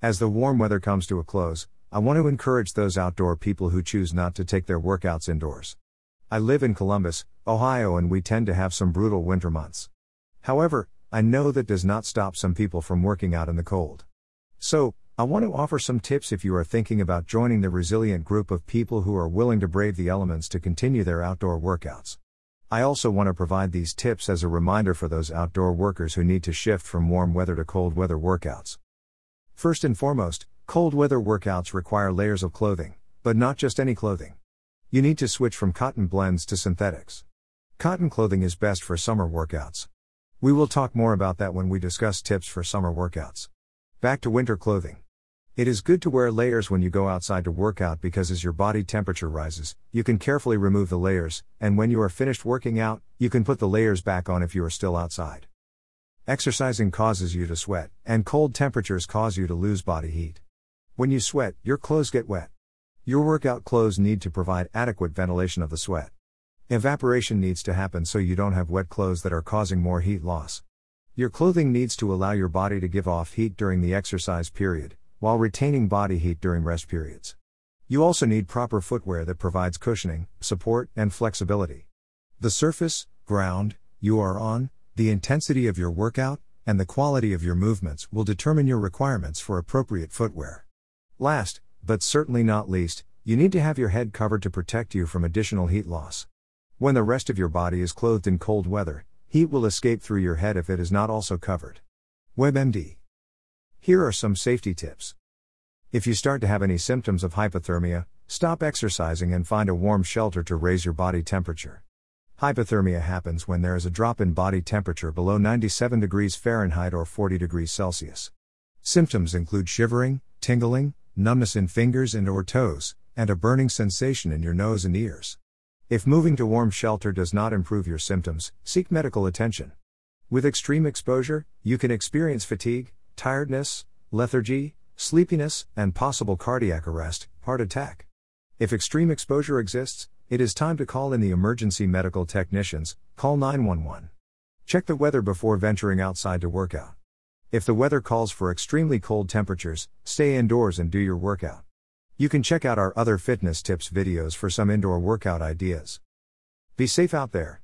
As the warm weather comes to a close, I want to encourage those outdoor people who choose not to take their workouts indoors. I live in Columbus, Ohio, and we tend to have some brutal winter months. However, I know that does not stop some people from working out in the cold. So, I want to offer some tips if you are thinking about joining the resilient group of people who are willing to brave the elements to continue their outdoor workouts. I also want to provide these tips as a reminder for those outdoor workers who need to shift from warm weather to cold weather workouts. First and foremost, cold weather workouts require layers of clothing, but not just any clothing. You need to switch from cotton blends to synthetics. Cotton clothing is best for summer workouts. We will talk more about that when we discuss tips for summer workouts. Back to winter clothing. It is good to wear layers when you go outside to work out because as your body temperature rises, you can carefully remove the layers, and when you are finished working out, you can put the layers back on if you are still outside. Exercising causes you to sweat, and cold temperatures cause you to lose body heat. When you sweat, your clothes get wet. Your workout clothes need to provide adequate ventilation of the sweat. Evaporation needs to happen so you don't have wet clothes that are causing more heat loss. Your clothing needs to allow your body to give off heat during the exercise period, while retaining body heat during rest periods. You also need proper footwear that provides cushioning, support, and flexibility. The surface, ground, you are on, the intensity of your workout, and the quality of your movements will determine your requirements for appropriate footwear. Last, but certainly not least, you need to have your head covered to protect you from additional heat loss. When the rest of your body is clothed in cold weather, heat will escape through your head if it is not also covered. WebMD here are some safety tips. If you start to have any symptoms of hypothermia, stop exercising and find a warm shelter to raise your body temperature. Hypothermia happens when there is a drop in body temperature below 97 degrees Fahrenheit or 40 degrees Celsius. Symptoms include shivering, tingling, numbness in fingers and or toes, and a burning sensation in your nose and ears. If moving to warm shelter does not improve your symptoms, seek medical attention. With extreme exposure, you can experience fatigue, tiredness, lethargy, sleepiness, and possible cardiac arrest, heart attack. If extreme exposure exists, it is time to call in the emergency medical technicians, call 911. Check the weather before venturing outside to work out. If the weather calls for extremely cold temperatures, stay indoors and do your workout. You can check out our other fitness tips videos for some indoor workout ideas. Be safe out there.